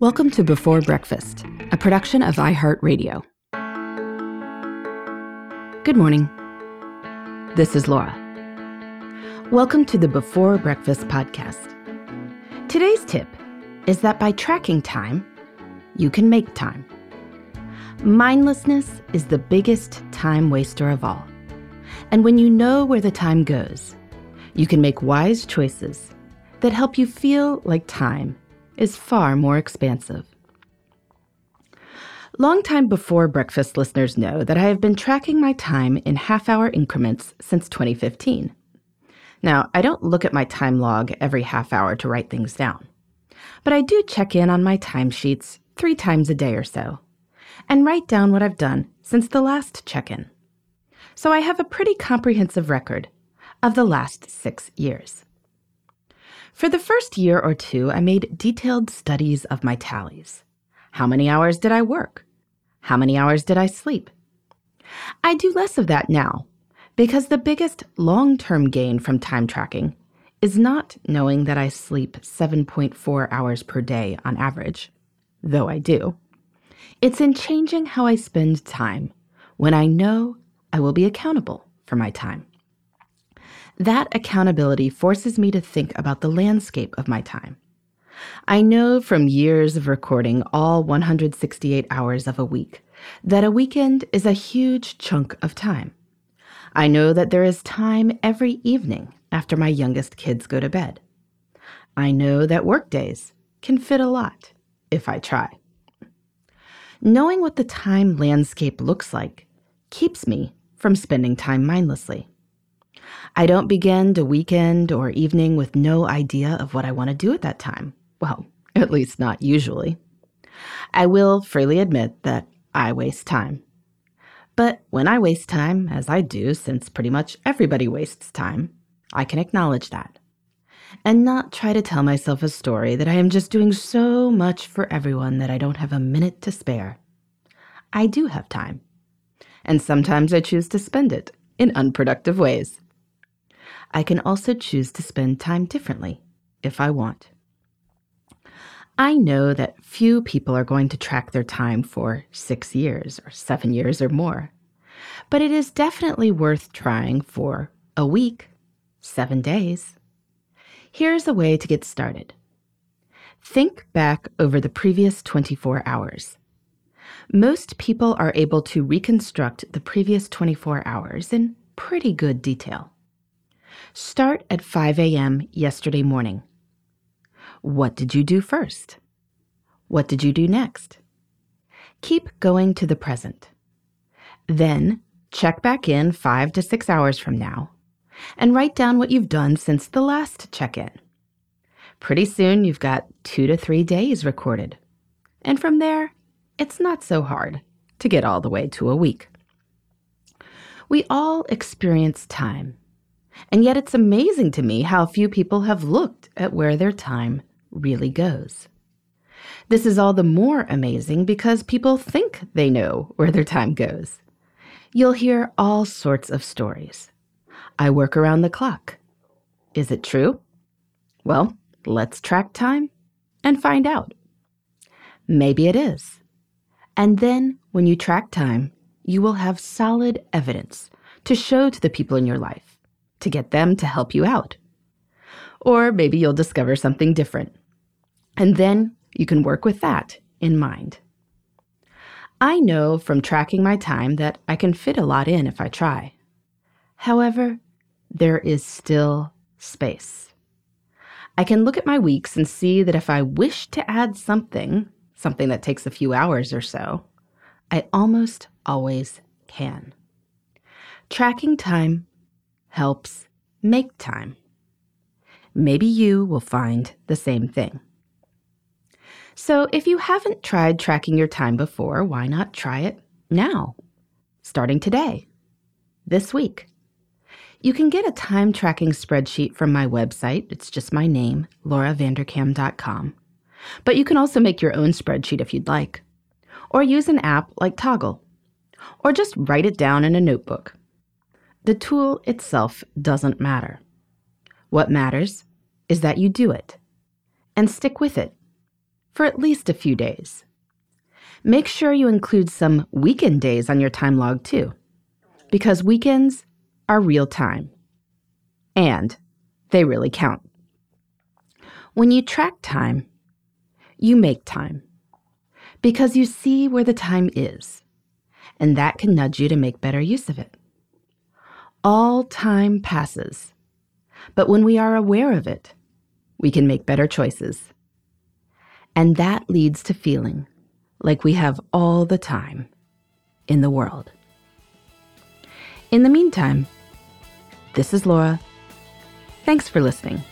Welcome to Before Breakfast, a production of iHeartRadio. Good morning. This is Laura. Welcome to the Before Breakfast podcast. Today's tip is that by tracking time, you can make time. Mindlessness is the biggest time waster of all. And when you know where the time goes, you can make wise choices that help you feel like time is far more expansive. Long time before breakfast listeners know that I have been tracking my time in half hour increments since 2015. Now, I don't look at my time log every half hour to write things down, but I do check in on my timesheets three times a day or so and write down what I've done since the last check in. So I have a pretty comprehensive record of the last six years. For the first year or two, I made detailed studies of my tallies. How many hours did I work? How many hours did I sleep? I do less of that now because the biggest long term gain from time tracking is not knowing that I sleep 7.4 hours per day on average, though I do. It's in changing how I spend time when I know I will be accountable for my time. That accountability forces me to think about the landscape of my time. I know from years of recording all 168 hours of a week that a weekend is a huge chunk of time. I know that there is time every evening after my youngest kids go to bed. I know that workdays can fit a lot if I try. Knowing what the time landscape looks like keeps me from spending time mindlessly. I don't begin a weekend or evening with no idea of what I want to do at that time. Well, at least not usually. I will freely admit that I waste time. But when I waste time, as I do since pretty much everybody wastes time, I can acknowledge that. And not try to tell myself a story that I am just doing so much for everyone that I don't have a minute to spare. I do have time. And sometimes I choose to spend it in unproductive ways. I can also choose to spend time differently if I want. I know that few people are going to track their time for six years or seven years or more, but it is definitely worth trying for a week, seven days. Here's a way to get started. Think back over the previous 24 hours. Most people are able to reconstruct the previous 24 hours in pretty good detail. Start at 5 a.m. yesterday morning. What did you do first? What did you do next? Keep going to the present. Then check back in five to six hours from now and write down what you've done since the last check in. Pretty soon you've got two to three days recorded. And from there, it's not so hard to get all the way to a week. We all experience time and yet it's amazing to me how few people have looked at where their time really goes. This is all the more amazing because people think they know where their time goes. You'll hear all sorts of stories. I work around the clock. Is it true? Well, let's track time and find out. Maybe it is. And then, when you track time, you will have solid evidence to show to the people in your life to get them to help you out. Or maybe you'll discover something different. And then you can work with that in mind. I know from tracking my time that I can fit a lot in if I try. However, there is still space. I can look at my weeks and see that if I wish to add something, something that takes a few hours or so, I almost always can. Tracking time helps make time. Maybe you will find the same thing. So, if you haven't tried tracking your time before, why not try it now? Starting today, this week. You can get a time tracking spreadsheet from my website. It's just my name, lauravanderkam.com. But you can also make your own spreadsheet if you'd like, or use an app like Toggl, or just write it down in a notebook. The tool itself doesn't matter. What matters is that you do it and stick with it for at least a few days. Make sure you include some weekend days on your time log too, because weekends are real time. And they really count. When you track time, you make time because you see where the time is, and that can nudge you to make better use of it. All time passes, but when we are aware of it, we can make better choices. And that leads to feeling like we have all the time in the world. In the meantime, this is Laura. Thanks for listening.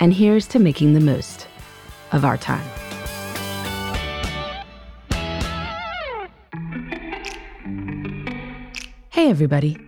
And here's to making the most of our time. Hey, everybody.